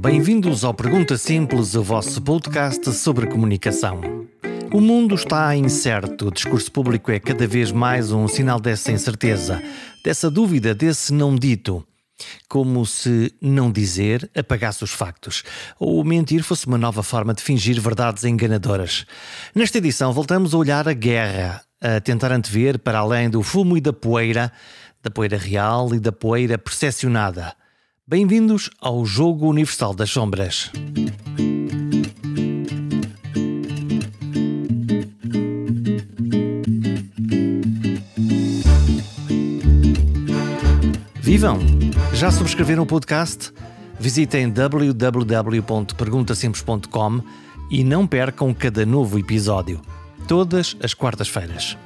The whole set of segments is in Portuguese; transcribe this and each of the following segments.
bem-vindos ao Pergunta Simples, o vosso podcast sobre comunicação. O mundo está incerto, o discurso público é cada vez mais um sinal dessa incerteza, dessa dúvida, desse não dito. Como se não dizer apagasse os factos, ou mentir fosse uma nova forma de fingir verdades enganadoras. Nesta edição, voltamos a olhar a guerra, a tentar antever para além do fumo e da poeira, da poeira real e da poeira percepcionada. Bem-vindos ao Jogo Universal das Sombras. Vivam! Já subscreveram o podcast? Visitem www.perguntasimples.com e não percam cada novo episódio, todas as quartas-feiras.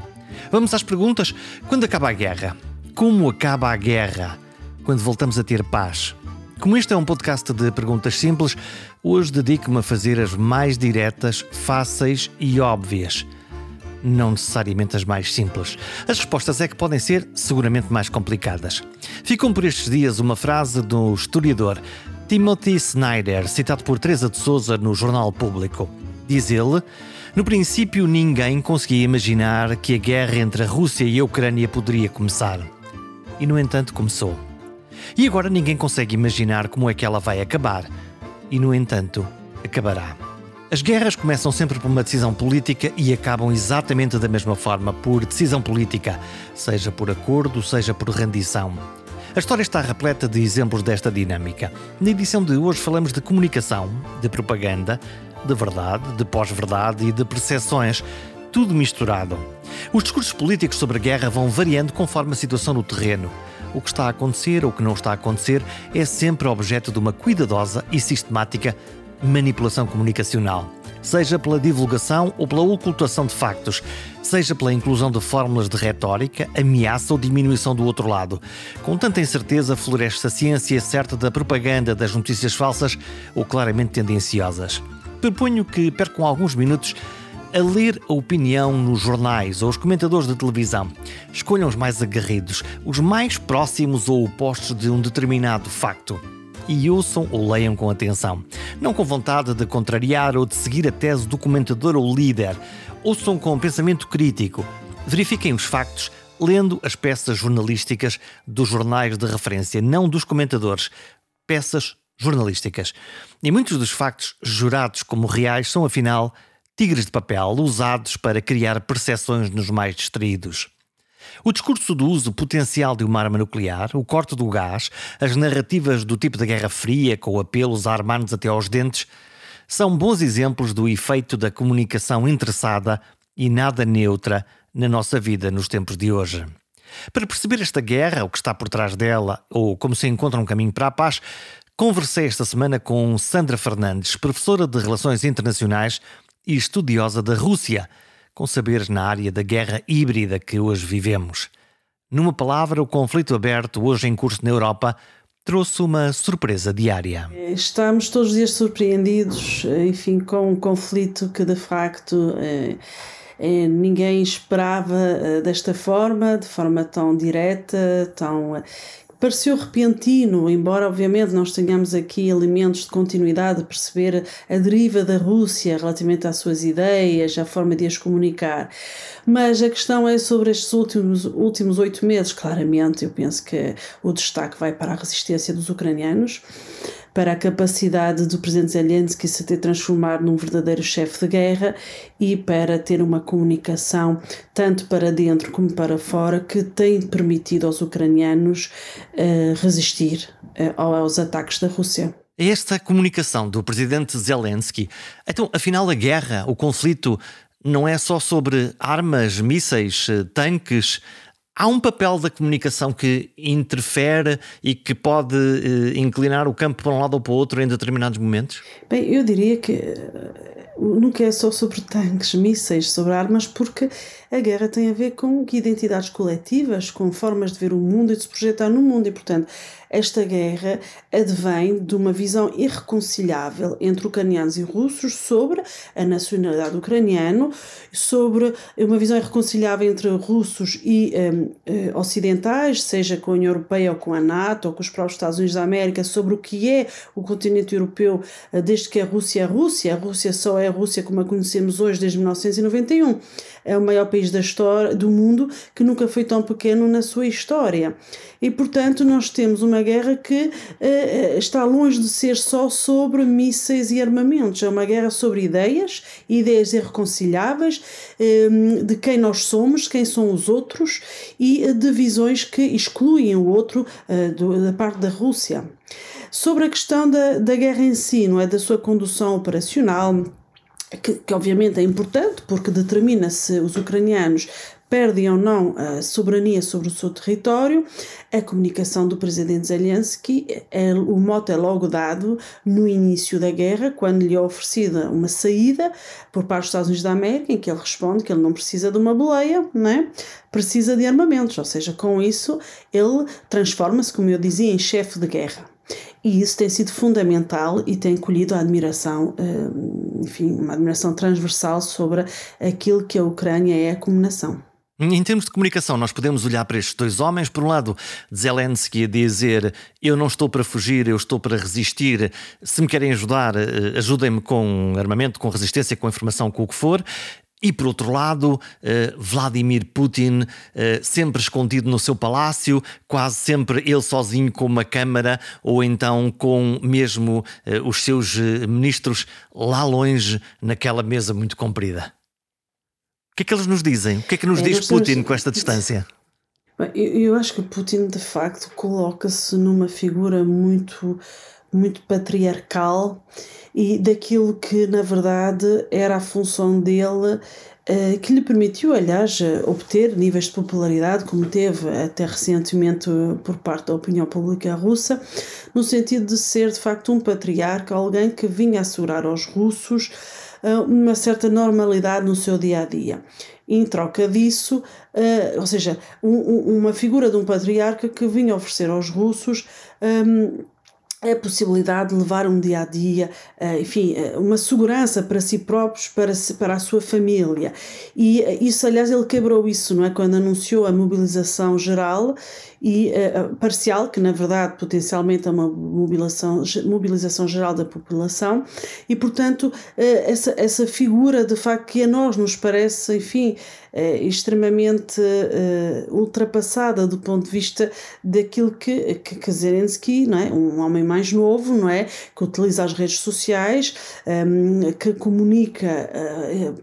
Vamos às perguntas. Quando acaba a guerra? Como acaba a guerra? Quando voltamos a ter paz? Como este é um podcast de perguntas simples, hoje dedico-me a fazer as mais diretas, fáceis e óbvias não necessariamente as mais simples. As respostas é que podem ser seguramente mais complicadas. Ficam por estes dias uma frase do historiador Timothy Snyder, citado por Teresa de Souza no Jornal Público. Diz ele: No princípio, ninguém conseguia imaginar que a guerra entre a Rússia e a Ucrânia poderia começar. E, no entanto, começou. E agora ninguém consegue imaginar como é que ela vai acabar. E, no entanto, acabará. As guerras começam sempre por uma decisão política e acabam exatamente da mesma forma, por decisão política, seja por acordo, seja por rendição. A história está repleta de exemplos desta dinâmica. Na edição de hoje falamos de comunicação, de propaganda, de verdade, de pós-verdade e de percepções, tudo misturado. Os discursos políticos sobre a guerra vão variando conforme a situação no terreno. O que está a acontecer ou o que não está a acontecer é sempre objeto de uma cuidadosa e sistemática manipulação comunicacional, seja pela divulgação ou pela ocultação de factos, seja pela inclusão de fórmulas de retórica, ameaça ou diminuição do outro lado. Com tanta incerteza, floresce a ciência certa da propaganda das notícias falsas ou claramente tendenciosas. Proponho que percam alguns minutos a ler a opinião nos jornais ou os comentadores de televisão. Escolham os mais aguerridos, os mais próximos ou opostos de um determinado facto e ouçam ou leiam com atenção. Não com vontade de contrariar ou de seguir a tese do comentador ou líder. Ouçam com pensamento crítico. Verifiquem os factos lendo as peças jornalísticas dos jornais de referência, não dos comentadores. Peças jornalísticas. E muitos dos factos jurados como reais são, afinal, tigres de papel usados para criar percepções nos mais distraídos. O discurso do uso potencial de uma arma nuclear, o corte do gás, as narrativas do tipo da Guerra Fria, com apelos a armar-nos até aos dentes, são bons exemplos do efeito da comunicação interessada e nada neutra na nossa vida nos tempos de hoje. Para perceber esta guerra, o que está por trás dela, ou como se encontra um caminho para a paz, conversei esta semana com Sandra Fernandes, professora de Relações Internacionais e estudiosa da Rússia, com saberes na área da guerra híbrida que hoje vivemos. Numa palavra, o conflito aberto hoje em curso na Europa trouxe uma surpresa diária. Estamos todos os dias surpreendidos, enfim, com um conflito que de facto eh, eh, ninguém esperava eh, desta forma, de forma tão direta, tão pareceu repentino, embora obviamente nós tenhamos aqui elementos de continuidade, de perceber a deriva da Rússia relativamente às suas ideias, à forma de as comunicar. Mas a questão é sobre estes últimos últimos oito meses, claramente, eu penso que o destaque vai para a resistência dos ucranianos para a capacidade do presidente Zelensky se ter transformado num verdadeiro chefe de guerra e para ter uma comunicação tanto para dentro como para fora que tem permitido aos ucranianos uh, resistir uh, aos ataques da Rússia. Esta comunicação do presidente Zelensky, então, afinal, a guerra, o conflito, não é só sobre armas, mísseis, eh, tanques, Há um papel da comunicação que interfere e que pode eh, inclinar o campo para um lado ou para o outro em determinados momentos? Bem, eu diria que eh, nunca é só sobre tanques, mísseis, sobre armas, porque a guerra tem a ver com identidades coletivas, com formas de ver o mundo e de se projetar no mundo, e portanto esta guerra advém de uma visão irreconciliável entre ucranianos e russos sobre a nacionalidade ucraniana, sobre uma visão irreconciliável entre russos e um, eh, ocidentais, seja com a União Europeia ou com a NATO ou com os próprios Estados Unidos da América, sobre o que é o continente europeu eh, desde que a Rússia é a Rússia. A Rússia só é a Rússia como a conhecemos hoje desde 1991. É o maior país da história, do mundo que nunca foi tão pequeno na sua história. E, portanto, nós temos uma guerra que uh, está longe de ser só sobre mísseis e armamentos. É uma guerra sobre ideias, ideias irreconciliáveis, uh, de quem nós somos, quem são os outros e de visões que excluem o outro do, da parte da Rússia. Sobre a questão da, da guerra em si, não é? da sua condução operacional, que, que, obviamente é importante porque determina se os ucranianos perdem ou não a soberania sobre o seu território, a comunicação do presidente Zelensky, é, o mote é logo dado no início da guerra, quando lhe é oferecida uma saída por parte dos Estados Unidos da América, em que ele responde que ele não precisa de uma boleia, né? precisa de armamentos, ou seja, com isso ele transforma-se, como eu dizia, em chefe de guerra. E isso tem sido fundamental e tem colhido a admiração, eh, enfim, uma admiração transversal sobre aquilo que a Ucrânia é como nação. Em termos de comunicação, nós podemos olhar para estes dois homens. Por um lado, Zelensky a dizer: Eu não estou para fugir, eu estou para resistir. Se me querem ajudar, eh, ajudem-me com armamento, com resistência, com informação, com o que for. E por outro lado, eh, Vladimir Putin, eh, sempre escondido no seu palácio, quase sempre ele sozinho com uma câmara, ou então com mesmo os seus ministros lá longe, naquela mesa muito comprida. O que é que eles nos dizem? O que é que nos é, diz Putin com esta distância? Eu, eu acho que Putin, de facto, coloca-se numa figura muito, muito patriarcal e daquilo que, na verdade, era a função dele eh, que lhe permitiu, aliás, obter níveis de popularidade, como teve até recentemente por parte da opinião pública russa, no sentido de ser de facto um patriarca, alguém que vinha assegurar aos russos uma certa normalidade no seu dia a dia. em troca disso, ou seja, um, uma figura de um patriarca que vinha oferecer aos russos um, a possibilidade de levar um dia a dia, uh, enfim, uh, uma segurança para si próprios, para, si, para a sua família. E isso, aliás, ele quebrou isso, não é? Quando anunciou a mobilização geral e uh, parcial, que na verdade potencialmente é uma mobilização, mobilização geral da população, e portanto uh, essa, essa figura de facto que a nós nos parece, enfim, extremamente ultrapassada do ponto de vista daquilo que, que, que Zelensky, não é? um homem mais novo, não é? que utiliza as redes sociais, ehm, que comunica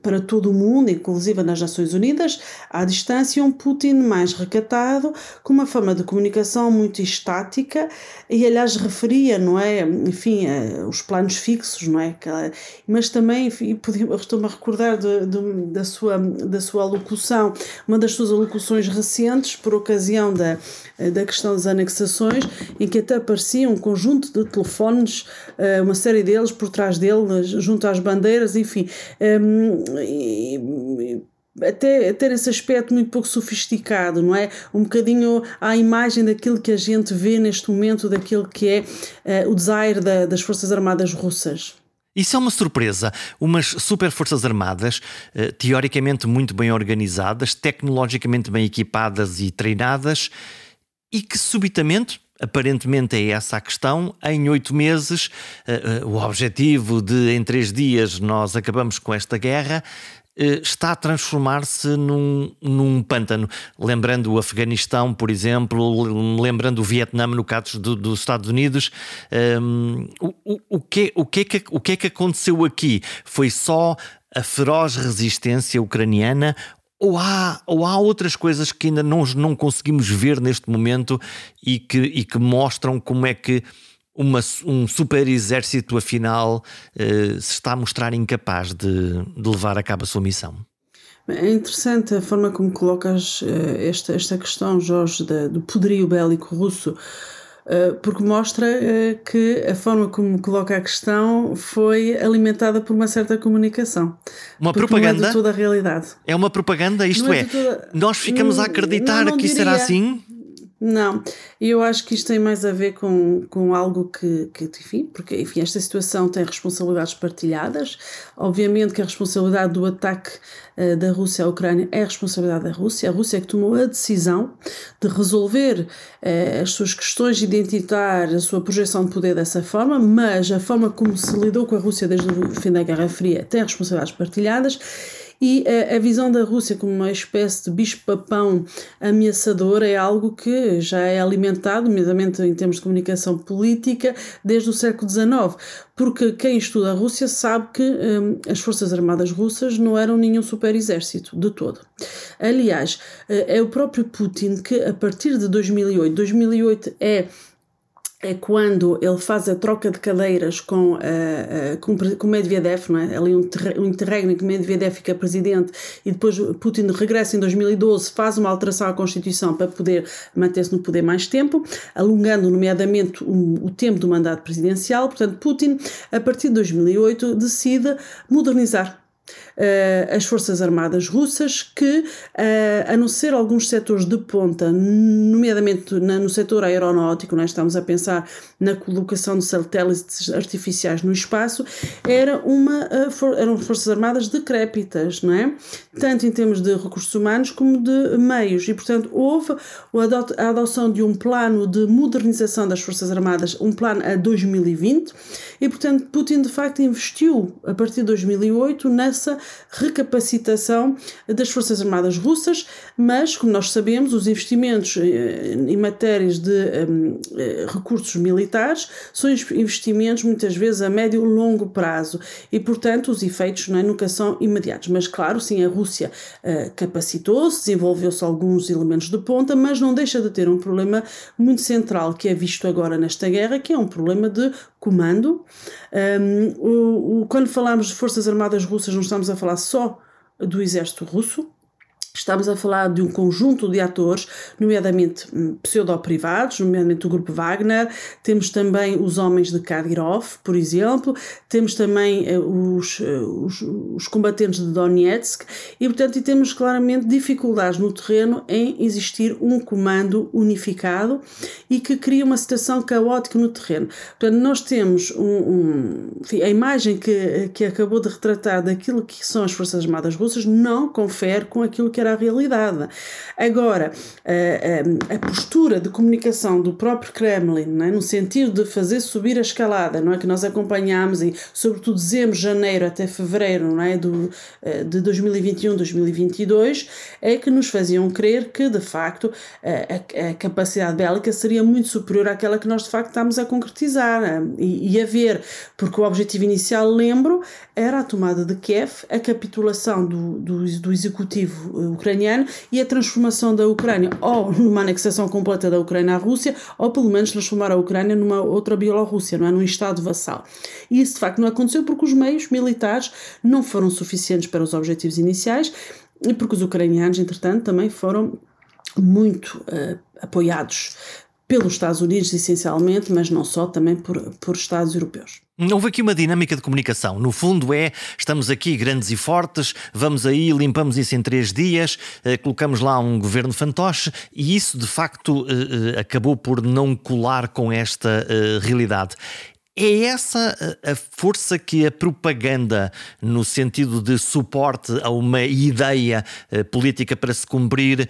para todo o mundo, inclusive nas Nações Unidas, à distância, um Putin mais recatado, com uma forma de comunicação muito estática e aliás referia, não é, enfim, eh, os planos fixos, não é, mas também, estou-me a recordar de, de, da, sua, da sua alocução, uma das suas alocuções recentes por ocasião da, da questão das anexações, em que até aparecia um conjunto de telefones, eh, uma série deles por trás dele, junto às bandeiras, enfim, ehm, até ter esse aspecto muito pouco sofisticado, não é? Um bocadinho à imagem daquilo que a gente vê neste momento, daquilo que é uh, o desire da, das Forças Armadas russas. Isso é uma surpresa. Umas super forças armadas, eh, teoricamente muito bem organizadas, tecnologicamente bem equipadas e treinadas, e que subitamente, aparentemente é essa a questão, em oito meses, eh, o objetivo de em três dias nós acabamos com esta guerra, está a transformar-se num, num pântano. Lembrando o Afeganistão, por exemplo, lembrando o Vietnã, no caso do, dos Estados Unidos. Um, ehm, o, o, que, o, que é que, o que é que aconteceu aqui? Foi só a feroz resistência ucraniana ou há, ou há outras coisas que ainda não, não conseguimos ver neste momento e que, e que mostram como é que uma, um super exército, afinal, uh, se está a mostrar incapaz de, de, levar a cabo a sua missão. É interessante a forma como colocas uh, esta, esta questão, Jorge, da, do poderio bélico russo. porque mostra que a forma como coloca a questão foi alimentada por uma certa comunicação. Uma propaganda? Não é de toda a realidade. É uma propaganda, isto é, é toda... nós ficamos a acreditar não, não que diria... isso era assim? Não, eu acho que isto tem mais a ver com, com algo que, que, enfim, porque enfim, esta situação tem responsabilidades partilhadas. Obviamente que a responsabilidade do ataque uh, da Rússia à Ucrânia é a responsabilidade da Rússia. A Rússia é que tomou a decisão de resolver uh, as suas questões identitárias, a sua projeção de poder dessa forma, mas a forma como se lidou com a Rússia desde o fim da Guerra Fria tem responsabilidades partilhadas e a, a visão da Rússia como uma espécie de bicho-papão ameaçador é algo que já é alimentado, nomeadamente em termos de comunicação política, desde o século XIX. Porque quem estuda a Rússia sabe que hum, as Forças Armadas russas não eram nenhum super exército, de todo. Aliás, eh, é o próprio Putin que, a partir de 2008, 2008 é é quando ele faz a troca de cadeiras com, uh, uh, com, com Medvedev, não é? ali um, um interregno em que Medvedev fica presidente e depois Putin regressa em 2012, faz uma alteração à Constituição para poder manter-se no poder mais tempo, alongando nomeadamente o, o tempo do mandato presidencial. Portanto, Putin, a partir de 2008, decide modernizar as Forças Armadas russas, que, uh, a não ser alguns setores de ponta, nomeadamente na, no setor aeronáutico, nós estamos a pensar na colocação de satélites artificiais no espaço, era uma, for, eram Forças Armadas decrépitas, não é? Tanto em termos de recursos humanos como de meios. E, portanto, houve a adoção de um plano de modernização das Forças Armadas, um plano a 2020, e, portanto, Putin de facto investiu a partir de 2008 nessa recapacitação das Forças Armadas russas, mas, como nós sabemos, os investimentos eh, em matérias de um, eh, recursos militares são investimentos muitas vezes a médio e longo prazo e, portanto, os efeitos é, nunca são imediatos. Mas, claro, sim, a Rússia uh, capacitou-se, desenvolveu-se alguns elementos de ponta, mas não deixa de ter um problema muito central que é visto agora nesta guerra, que é um problema de comando. Um, o, o, quando falamos de Forças Armadas Russas, estamos a falar só do exército russo, Estamos a falar de um conjunto de atores, nomeadamente hum, pseudo-privados, nomeadamente o grupo Wagner, temos também os homens de Kadyrov, por exemplo, temos também eh, os, eh, os, os, combatentes de Donetsk. E, portanto, temos claramente dificuldades no terreno em existir um comando unificado e que cria uma situação caótica no terreno. Portanto, nós temos um, um, enfim, a imagem que, que acabou de retratar daquilo que são as Forças Armadas Russas não confere com aquilo que era a realidade. Agora, a, a, a postura de comunicação do próprio Kremlin, é? no sentido de fazer subir a escalada, não é que nós acompanhamos e, sobretudo, dezembro, janeiro até fevereiro não é? Do, eh, de 2021, 2022, é que nos faziam crer que, de facto, a, a capacidade bélica seria muito superior àquela que nós, de facto, estamos a concretizar é? e, e a ver, porque o objetivo inicial, lembro, era a tomada de Kiev, a capitulação do, do, do executivo eh, ucraniano e a transformação da Ucrânia ou numa anexação completa da Ucrânia à Rússia, ou pelo menos transformar a Ucrânia numa outra Bielorrússia, não é? num Estado vassal. E isso de facto não aconteceu porque os meios militares não foram suficientes para os objetivos iniciais e porque os ucranianos, entretanto, também foram muito uh, apoiados pelos Estados Unidos, essencialmente, mas não só, também por, por Estados europeus. Houve aqui uma dinâmica de comunicação. No fundo, é estamos aqui grandes e fortes, vamos aí, limpamos isso em três dias, eh, colocamos lá um governo fantoche e isso de facto eh, eh, acabou por não colar com esta realidade. É essa a força que a propaganda, no sentido de suporte a uma ideia política para se cumprir,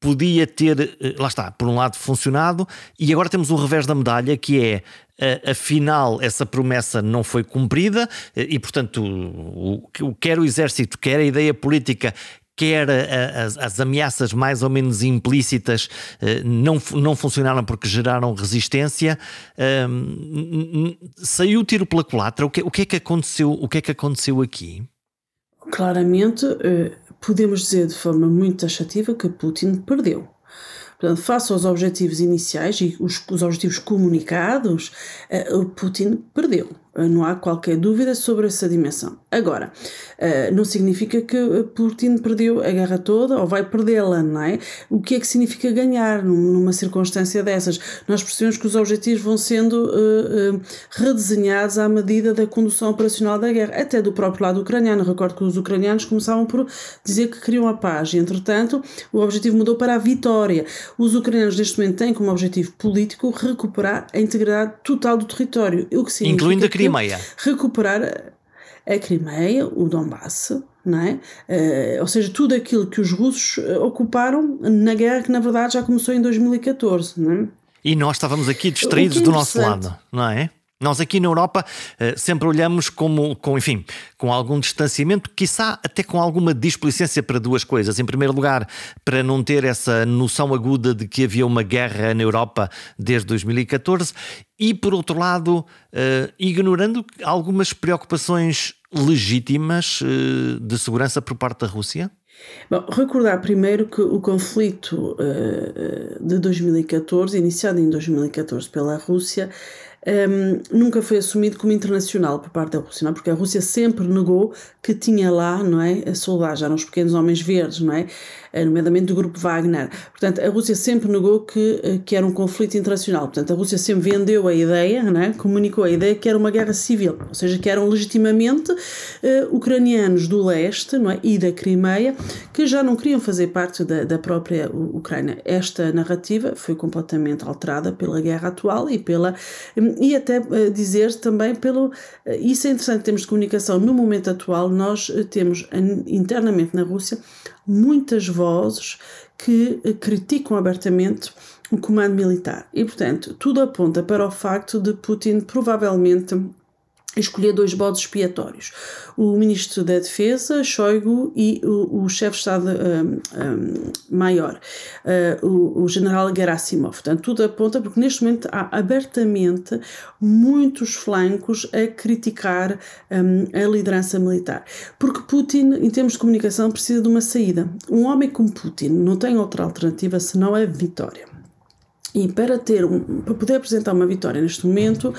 podia ter, eh, lá está, por um lado funcionado, e agora temos o revés da medalha, que é eh, afinal essa promessa não foi cumprida eh, e, portanto, o, o, quer o exército, quer a ideia política, quer as, as, ameaças mais ou menos implícitas não, não funcionaram porque geraram resistência. Um, saiu o tiro pela culatra. O que, o que é que aconteceu? O que é que aconteceu aqui? Claramente, podemos dizer de forma muito taxativa que Putin perdeu. Portanto, face aos objetivos iniciais e os, os objetivos comunicados, uh, Putin perdeu. Não há qualquer dúvida sobre essa dimensão. Agora, eh, não significa que Putin perdeu a guerra toda ou vai perdê-la, não é? O que é que significa ganhar numa circunstância dessas? Nós percebemos que os objetivos vão sendo uh, redesenhados à medida da condução operacional da guerra, até do próprio lado ucraniano. Recordo que os ucranianos começavam por dizer que queriam a paz e, entretanto, o objetivo mudou para a vitória. Os ucranianos, neste momento, têm como objetivo político recuperar a integridade total do território, o que significa incluindo a Crimeia. Recuperar a Crimeia, o Donbass, não é? Uh, ou seja, tudo aquilo que os russos eh, ocuparam na guerra que na verdade já começou em 2014, não é? E nós estávamos aqui distraídos é do nosso lado, não é? Nós aqui na Europa eh, sempre olhamos como, com, enfim, com algum distanciamento, quiçá até com alguma displicência para duas coisas. Em primeiro lugar, para não ter essa noção aguda de que havia uma guerra na Europa desde 2014 e, por outro lado, uh, ignorando algumas preocupações legítimas uh, de segurança por parte da Rússia? Bom, recordar primeiro que o conflito uh, de 2014, iniciado em 2014 pela Rússia, um, nunca foi assumido como internacional por parte da Rússia, não é? porque a Rússia sempre negou que tinha lá, não é, soldados, eram os pequenos homens verdes, não é, nomeadamente do grupo Wagner. Portanto, a Rússia sempre negou que, eh, que era um conflito internacional. Portanto, a Rússia sempre vendeu a ideia, não é? comunicou a ideia que era uma guerra civil, ou seja, que eram legitimamente uh, ucranianos do leste é? e da Crimeia que já não queriam fazer parte da, da própria Ucrânia. Esta narrativa foi completamente alterada pela guerra atual e pela e até dizer também pelo isso é interessante em termos de comunicação no momento atual nós temos internamente na Rússia muitas vozes que eh, criticam abertamente o comando militar. E, portanto, tudo aponta para o facto de Putin provavelmente escolher dois bodes expiatórios. O ministro da Defesa, Shoigu, e o, o chefe de Estado-Maior, um, um, uh, o, o, general Gerasimov. Portanto, tudo aponta porque neste momento há abertamente muitos flancos a criticar um, a liderança militar. Porque Putin, em termos de comunicação, precisa de uma saída. Um homem como Putin não tem outra alternativa senão a vitória. E para ter um, para poder apresentar uma vitória neste momento,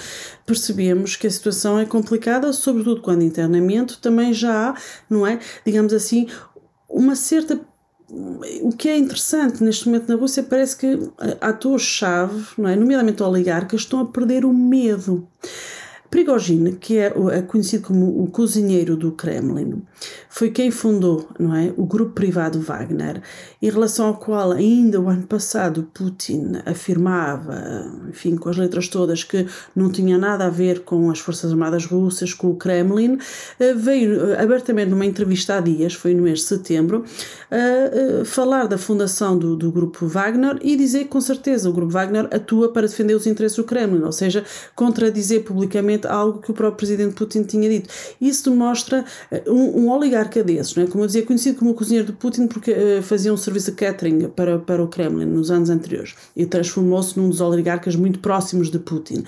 percebemos que a situação é complicada, sobretudo quando internamente também já há, não é, digamos assim, uma certa o que é interessante neste momento na Rússia parece que atores-chave, não é, nomeadamente oligarcas, estão a perder o medo. Prigogine, que é, é conhecido como o cozinheiro do Kremlin, foi quem fundou não é, o grupo privado Wagner, em relação ao qual ainda o ano passado Putin afirmava, enfim, com as letras todas, que não tinha nada a ver com as Forças Armadas Russas, com o Kremlin, eh, veio eh, abertamente numa entrevista há dias, foi no mês de setembro, a falar da fundação do, do grupo Wagner e dizer que com certeza o grupo Wagner atua para defender os interesses do Kremlin, ou seja, contradizer publicamente algo que o próprio presidente Putin tinha dito. Isso demonstra eh, um, um oligarca desses, não é? como eu dizia, conhecido como o cozinheiro de Putin porque uh, fazia um serviço de catering para, para o Kremlin nos anos anteriores e transformou-se num dos oligarcas muito próximos de Putin.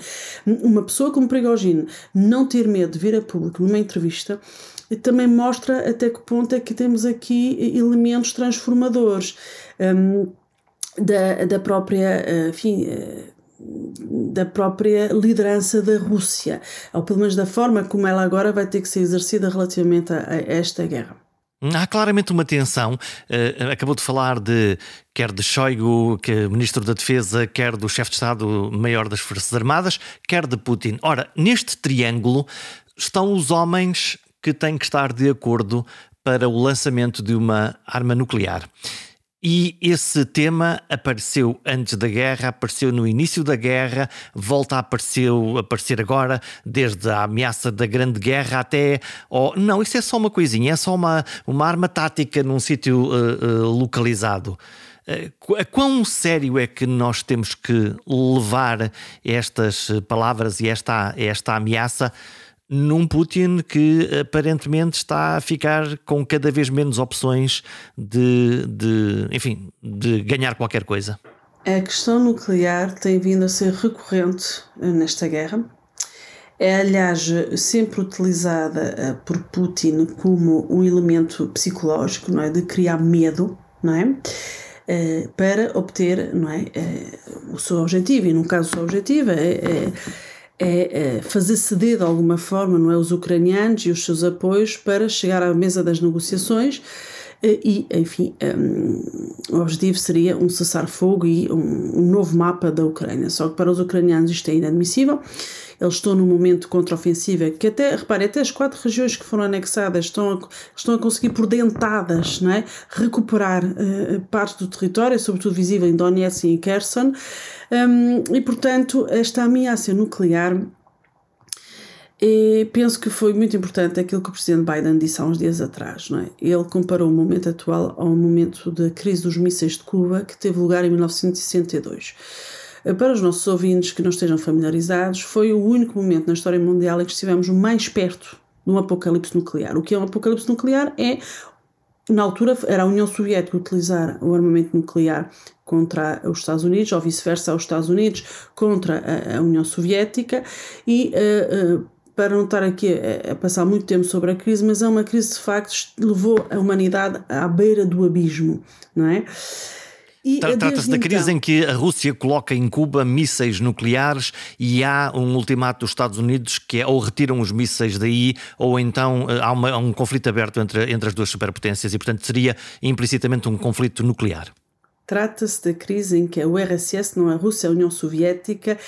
Uma pessoa como Prigogine não ter medo de vir a público numa entrevista também mostra até que ponto é que temos aqui elementos transformadores um, da, da própria, eh, enfim, da própria liderança da Rússia, ou pelo menos da forma como ela agora vai ter que ser exercida relativamente a, a esta guerra. Há claramente uma tensão. Uh, acabou de falar de quer de Shoigu, que é ministro da Defesa, quer do chefe de Estado-Maior das Forças Armadas, quer de Putin. Ora, neste triângulo estão os homens que têm que estar de acordo para o lançamento de uma arma nuclear. E esse tema apareceu antes da guerra, apareceu no início da guerra, volta a aparecer, aparecer agora, desde a ameaça da Grande Guerra até. Oh, não, isso é só uma coisinha, é só uma, uma arma tática num sítio uh, uh, localizado. Uh, quão sério é que nós temos que levar estas palavras e esta, esta ameaça? Num Putin que aparentemente está a ficar com cada vez menos opções de, de, enfim, de ganhar qualquer coisa. A questão nuclear tem vindo a ser recorrente eh, nesta guerra. É, aliás, sempre utilizada eh, por Putin como um elemento psicológico, não é? De criar medo, não é? Eh, para obter não é? o seu objetivo, e no caso o seu objetivo é, é é, é fazer ceder de alguma forma não é, os ucranianos e os seus apoios para chegar à mesa das negociações e, enfim, um, o objetivo seria um cessar-fogo e um, um, novo mapa da Ucrânia. Só que para os ucranianos isto é inadmissível. Eles estão num momento de contraofensiva que até, repare, até as quatro regiões que foram anexadas estão a, estão a conseguir por dentadas não é? recuperar uh, parte do território, sobretudo visível em Donetsk e em Kherson. Um, e, portanto, esta ameaça nuclear e penso que foi muito importante aquilo que o presidente Biden disse há uns dias atrás. Não é? Ele comparou o momento atual ao momento da crise dos mísseis de Cuba, que teve lugar em 1962. Para os nossos ouvintes que não estejam familiarizados, foi o único momento na história mundial em que estivemos mais perto de um apocalipse nuclear. O que é um apocalipse nuclear? É, na altura, era a União Soviética utilizar o armamento nuclear contra os Estados Unidos, ou vice-versa, os Estados Unidos contra a, a União Soviética, e uh, uh, para não estar aqui a, a, passar muito tempo sobre a crise, mas é uma crise de facto que levou a humanidade à beira do abismo, não é? Trata-se da crise então... em que a Rússia coloca em Cuba mísseis nucleares e há um ultimato dos Estados Unidos que é ou retiram os mísseis daí ou então eh, há, uma, há um conflito aberto entre, entre as duas superpotências e, portanto, seria implicitamente um conflito nuclear. Trata-se da crise em que a URSS, não a Rússia, a União Soviética,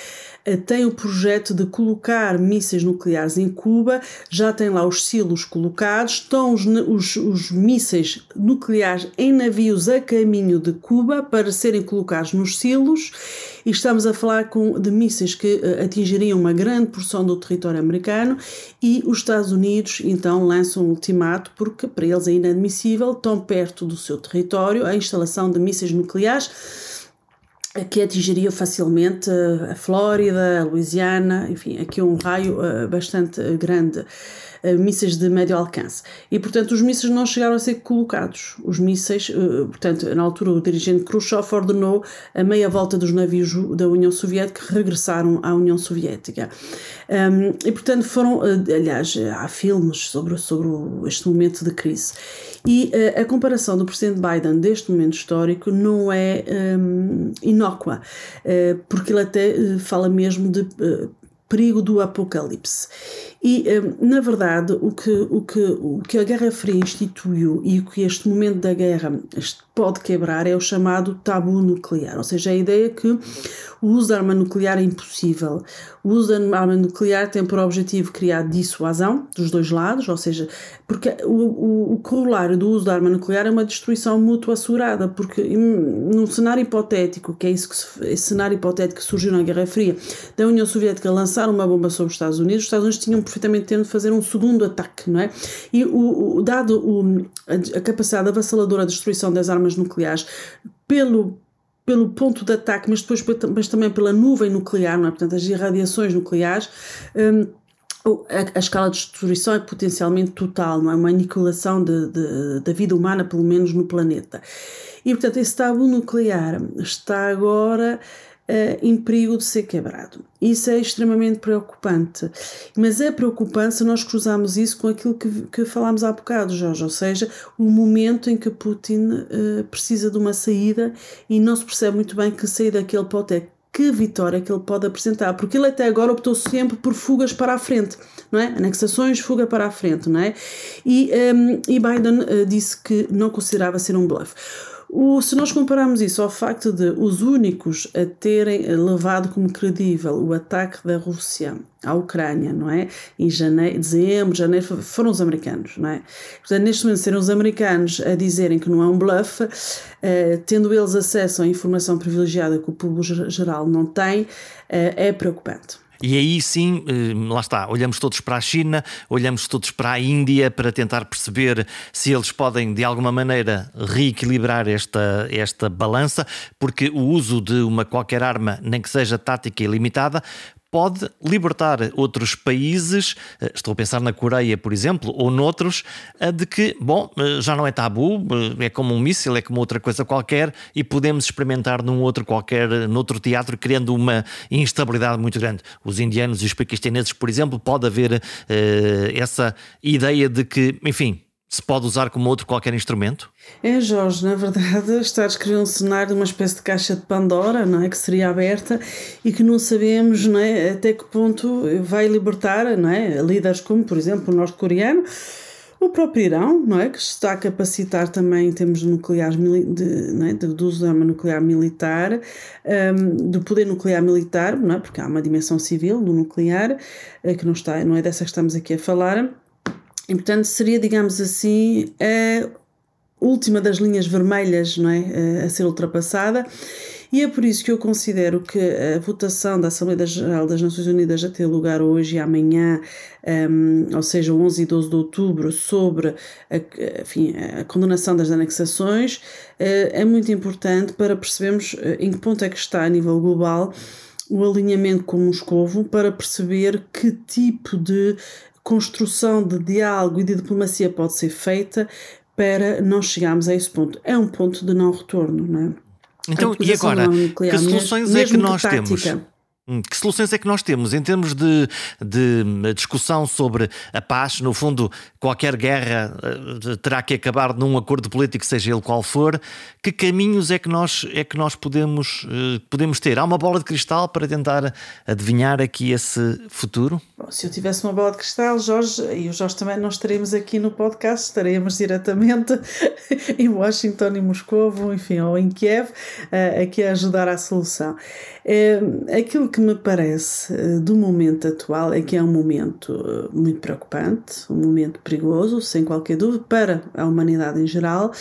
eh, tem o projeto de colocar mísseis nucleares em Cuba, já tem lá os silos colocados, estão os, os, os mísseis nucleares em navios a caminho de Cuba para serem colocados nos silos e estamos a falar com, de mísseis que uh, atingiriam uma grande porção do território americano e os Estados Unidos então lançam um ultimato porque para eles é inadmissível, tão perto do seu território, a instalação de mísseis nucleares que atingiria facilmente a Flórida, a Louisiana, enfim, aqui um raio uh, bastante grande, mísseis de médio alcance. E, portanto, os mísseis não chegaram a ser colocados. Os mísseis, uh, portanto, na altura o dirigente Khrushchev ordenou a meia volta dos navios da União Soviética que regressaram à União Soviética. Um, e, portanto, foram, aliás, há filmes sobre, sobre este momento de crise. E uh, a comparação do presidente Biden deste momento histórico não é um, inócua, porque ele até fala mesmo de perigo do apocalipse. E, na verdade, o que, o, que, o que a Guerra Fria instituiu e o que este momento da guerra pode quebrar é o chamado tabu nuclear, ou seja, a ideia que o uso da arma nuclear é impossível. O uso da arma nuclear tem por objetivo criar dissuasão dos dois lados, ou seja, porque o, o, o corolário do uso da arma nuclear é uma destruição mútua assegurada, porque num cenário hipotético, que é isso que se, esse cenário hipotético que surgiu na Guerra Fria, da União Soviética lançar uma bomba sobre os Estados Unidos, os Estados Unidos tinham perfeitamente tempo de fazer um segundo ataque, não é? E o, o dado o, a, a capacidade avassaladora de destruição das armas nucleares pelo pelo ponto de ataque, mas depois mas também pela nuvem nuclear, não é? portanto, as irradiações nucleares. Um, a, a, escala de destruição é potencialmente total, não é? Uma aniquilação da vida humana, pelo menos no planeta. E, portanto, esse tabu nuclear está agora em perigo de ser quebrado. Isso é extremamente preocupante. Mas é preocupante se nós cruzarmos isso com aquilo que, que falámos há bocado, Jorge, ou seja, o momento em que Putin uh, precisa de uma saída e não se percebe muito bem que saída que ele pode ter que vitória que ele pode apresentar, porque ele até agora optou sempre por fugas para a frente, não é? Anexações, fuga para a frente, não é? E, um, e Biden uh, disse que não considerava ser um bluff. O, se nós compararmos isso ao facto de os únicos a terem levado como credível o ataque da Rússia à Ucrânia, não é? Em janeiro, dezembro, janeiro, foram os americanos, não é? Portanto, neste momento, serem os americanos a dizerem que não é um bluff, eh, tendo eles acesso à informação privilegiada que o público geral não tem, eh, é preocupante. E aí sim, eh, lá está, olhamos todos para a China, olhamos todos para a Índia para tentar perceber se eles podem de alguma maneira reequilibrar esta, esta balança, porque o uso de uma qualquer arma, nem que seja tática e limitada, pode libertar outros países, eh, estou a pensar na Coreia, por exemplo, ou noutros, de que, bom, eh, já não é tabu, eh, é como um míssil, é como outra coisa qualquer e podemos experimentar num outro qualquer, noutro teatro, criando uma instabilidade muito grande. Os indianos e os paquistaneses, por exemplo, pode haver uh, essa ideia de que, enfim, se pode usar como outro qualquer instrumento? É, Jorge, na verdade está a descrever um cenário de uma espécie de caixa de Pandora, não é? Que seria aberta e que não sabemos não é? até que ponto vai libertar não é? líderes como, por exemplo, o norte-coreano, o próprio Irão, não é? Que está a capacitar também em termos de nucleares, de, não é? do uso da arma nuclear militar, um, do poder nuclear militar, não é? Porque há uma dimensão civil do nuclear, eh, que não, está, não é dessa que estamos aqui a falar. E, portanto, seria, digamos assim, a última das linhas vermelhas não é? Eh, a ser ultrapassada e é por isso que eu considero que a votação da Assembleia Geral das Nações Unidas a ter lugar hoje e amanhã, um, ou seja, 11 e 12 de outubro, sobre a, enfim, a condenação das anexações, uh, é muito importante para percebermos uh, em que ponto é que está a nível global o alinhamento com Moscovo para perceber que tipo de construção de diálogo e de diplomacia pode ser feita para nós chegarmos a esse ponto. É um ponto de não retorno, não é? Então, e agora, que soluções mesmo, é que nós que temos? Hum, que soluções é que nós temos em termos de, de discussão sobre a paz? No fundo, qualquer guerra uh, terá que acabar num acordo político, seja ele qual for. Que caminhos é que nós, é que nós podemos, podemos ter? Há uma bola de cristal para tentar adivinhar aqui esse futuro? Bom, se eu tivesse uma bola de cristal, Jorge, e o Jorge também não estaremos aqui no podcast, estaremos diretamente em Washington, em Moscou, enfim, ou em Kiev, aqui a ajudar à solução. aquilo que me parece eh, do momento atual é que é um momento eh, muito preocupante, um momento perigoso, sem qualquer dúvida, para a humanidade em geral,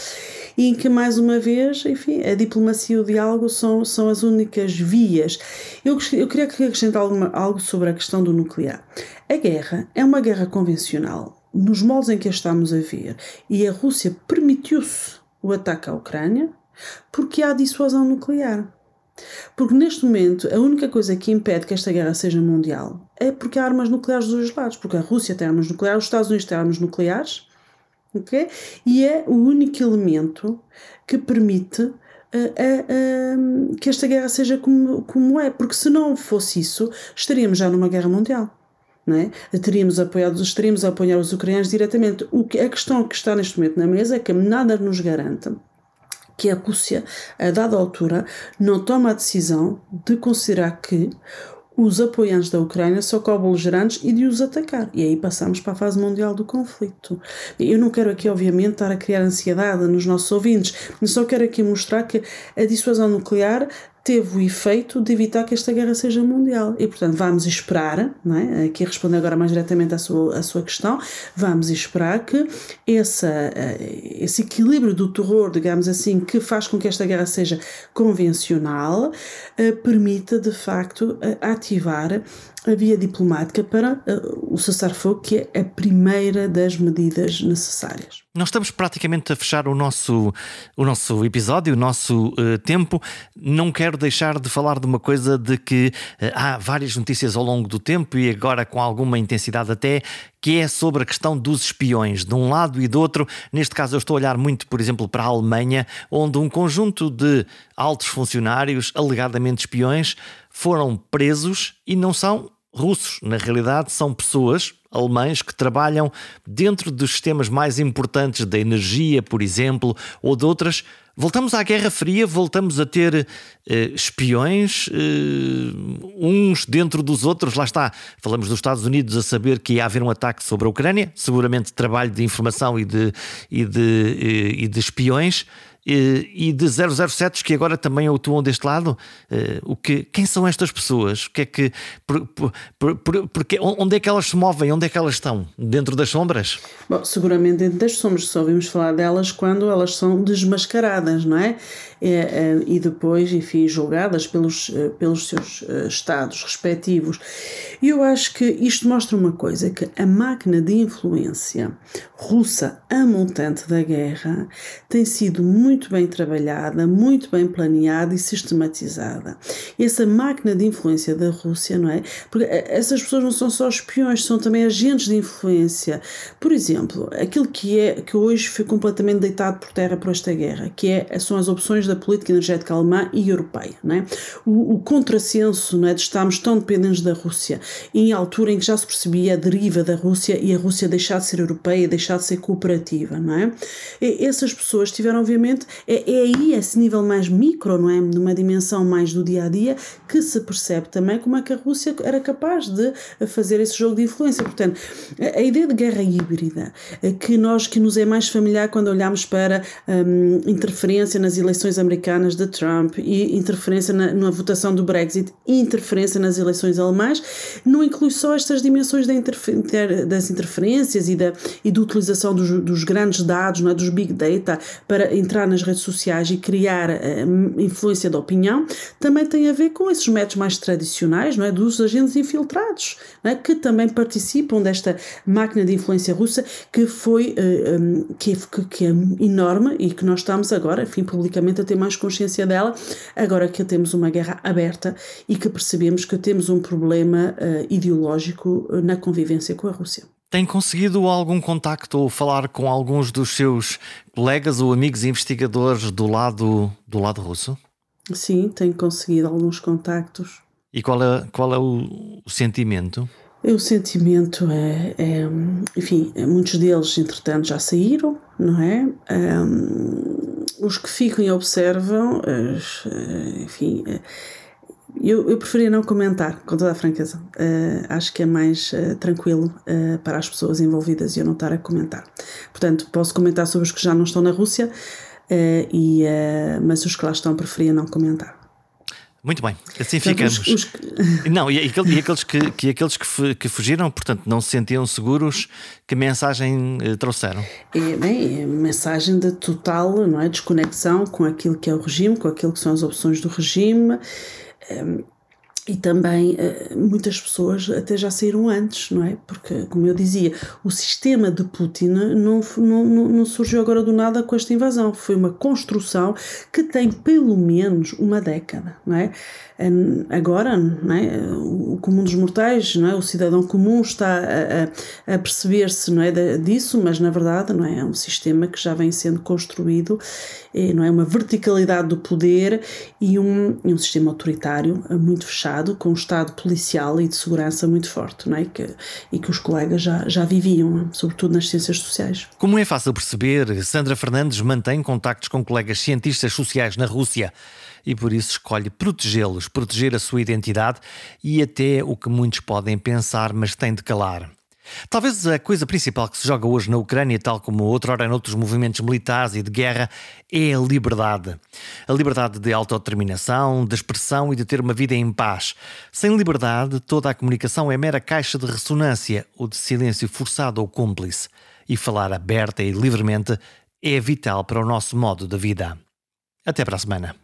e em que, mais uma vez, enfim, a diplomacia e o diálogo são, são as únicas vias. Eu, eu queria acrescentar algo sobre a questão do nuclear. A guerra é uma guerra convencional, nos moldes em que a estamos a ver, e a Rússia permitiu-se o ataque à Ucrânia porque há dissuasão nuclear. Porque neste momento a única coisa que impede que esta guerra seja mundial é porque há armas nucleares dos dois lados. Porque a Rússia tem armas nucleares, os Estados Unidos têm armas nucleares, okay? e é o único elemento que permite uh, que esta guerra seja como, como é. Porque se não fosse isso, estaríamos já numa guerra mundial. Não é? teríamos, apoiado, estaríamos a apoiar os ucranianos diretamente. O que, a questão que está neste momento na mesa é que nada nos garante que a Rússia, a dada altura, não toma a decisão de considerar que os apoiantes da Ucrânia são co-beligerantes e de os atacar. E aí passamos para a fase mundial do conflito. Eu não quero aqui, obviamente, estar a criar ansiedade nos nossos ouvintes, mas só quero aqui mostrar que a dissuasão nuclear teve o efeito de evitar que esta guerra seja mundial. E, portanto, vamos esperar, não é? aqui respondendo agora mais diretamente à sua, à sua questão, vamos esperar que essa, eh, esse equilíbrio do terror, digamos assim, que faz com que esta guerra seja convencional, eh, permita, de facto, eh, ativar a via diplomática para uh, o cessar-fogo, que é a primeira das medidas necessárias. Nós estamos praticamente a fechar o nosso, o nosso episódio, o nosso uh, tempo. Não quero deixar de falar de uma coisa de que uh, há várias notícias ao longo do tempo e agora com alguma intensidade até, que é sobre a questão dos espiões, de um lado e do outro. Neste caso, eu estou a olhar muito, por exemplo, para a Alemanha, onde um conjunto de altos funcionários, alegadamente espiões, foram presos e não são russos. Na realidade, são pessoas alemães que trabalham dentro dos sistemas mais importantes da energia, por exemplo, ou de outras. Voltamos à Guerra Fria, voltamos a ter uh, espiões, uh, uns dentro dos outros. Lá está, falamos dos Estados Unidos a saber que ia haver um ataque sobre a Ucrânia, seguramente trabalho de informação e de, e de, eh, e de espiões e de 007 que agora também atuam deste lado? Eh, o que, quem são estas pessoas? O que é que, por, por, por, porque, onde é que elas se movem? Onde é que elas estão? Dentro das sombras? Bom, seguramente dentro das sombras, só ouvimos falar delas quando elas são desmascaradas, não é? É, e depois, enfim, julgadas pelos, eh, pelos seus eh, estados respectivos. E eu acho que isto mostra uma coisa, que a máquina de influência russa, a montante da guerra, tem sido muito bem trabalhada, muito bem planeada e sistematizada. Essa máquina de influência da Rússia, não é? Porque eh, essas pessoas não são só espiões, são também agentes de influência. Por exemplo, aquilo que é que hoje foi completamente deitado por terra por esta guerra, que é, são as opções da política energética alemã e europeia, não é? O, o contrassenso, não é, de estarmos tão dependentes da Rússia, em altura em que já se percebia a deriva da Rússia e a Rússia deixar de ser europeia, deixar de ser cooperativa, não é? E essas pessoas tiveram, obviamente, é, é aí esse nível mais micro, não é? Numa dimensão mais do dia a dia, que se percebe também como é que a Rússia era capaz de fazer esse jogo de influência. Portanto, a, a ideia de guerra híbrida, eh, que nós que nos é mais familiar quando olhamos para um, interferência nas eleições americanas de Trump e interferência na, na votação do Brexit interferência nas eleições alemãs, não inclui só estas dimensões da interfer das interferências e da, e da utilização dos, dos grandes dados, não é? dos big data, para entrar nas redes sociais e criar uh, influência da opinião, também tem a ver com esses métodos mais tradicionais, não é? dos agentes infiltrados, não é? que também participam desta máquina de influência russa que foi uh, eh, um, que, é, que, é enorme e que nós estamos agora, enfim, publicamente a ter mais consciência dela, agora que temos uma guerra aberta e que percebemos que temos um problema uh, ideológico na convivência com a Rússia. Tem conseguido algum contacto ou falar com alguns dos seus colegas ou amigos investigadores do lado, do lado russo? Sim, tenho conseguido alguns contactos. E qual é, qual é o, o sentimento? O sentimento é, é, enfim, muitos deles, entretanto, já saíram, não é? Um, os que ficam e observam, enfim, eu, eu preferia não comentar, com toda a franqueza. Uh, acho que é mais uh, tranquilo uh, para as pessoas envolvidas e eu não estar a comentar. Portanto, posso comentar sobre os que já não estão na Rússia, e, mas os que lá estão preferia não comentar. Muito bem, assim ficamos. Os, os... Não, e, e, aqueles, que, que, aqueles que, que fugiram, portanto, não se sentiam seguros, que mensagem trouxeram? É, bem, é mensagem de total não é, desconexão com aquilo que é o regime, com aquilo que são as opções do regime. Um, e também eh, muitas pessoas até já saíram antes, não é? Porque, como eu dizia, o sistema de Putin não, não, não surgiu agora do nada com esta invasão. Foi uma construção que tem pelo menos uma década, não é? Agora, não é? o comum dos mortais, é? o cidadão comum está a, a, perceber-se é? disso, mas na verdade não é? é um sistema que já vem sendo construído, não é uma verticalidade do poder e um, um sistema autoritário muito fechado, com um Estado policial e de segurança muito forte, não é? que, e que os colegas já, já viviam, sobretudo nas ciências sociais. Como é fácil perceber, Sandra Fernandes mantém contactos com colegas cientistas sociais na Rússia e por isso escolhe protegê-los, proteger a sua identidade e até o que muitos podem pensar, mas tem de calar. Talvez a coisa principal que se joga hoje na Ucrânia, tal como outrora noutros movimentos militares e de guerra, é a liberdade. A liberdade de autodeterminação, de expressão e de ter uma vida em paz. Sem liberdade, toda a comunicação é mera caixa de ressonância ou de silêncio forçado ou cúmplice. E falar aberta e livremente é vital para o nosso modo de vida. Até para a semana.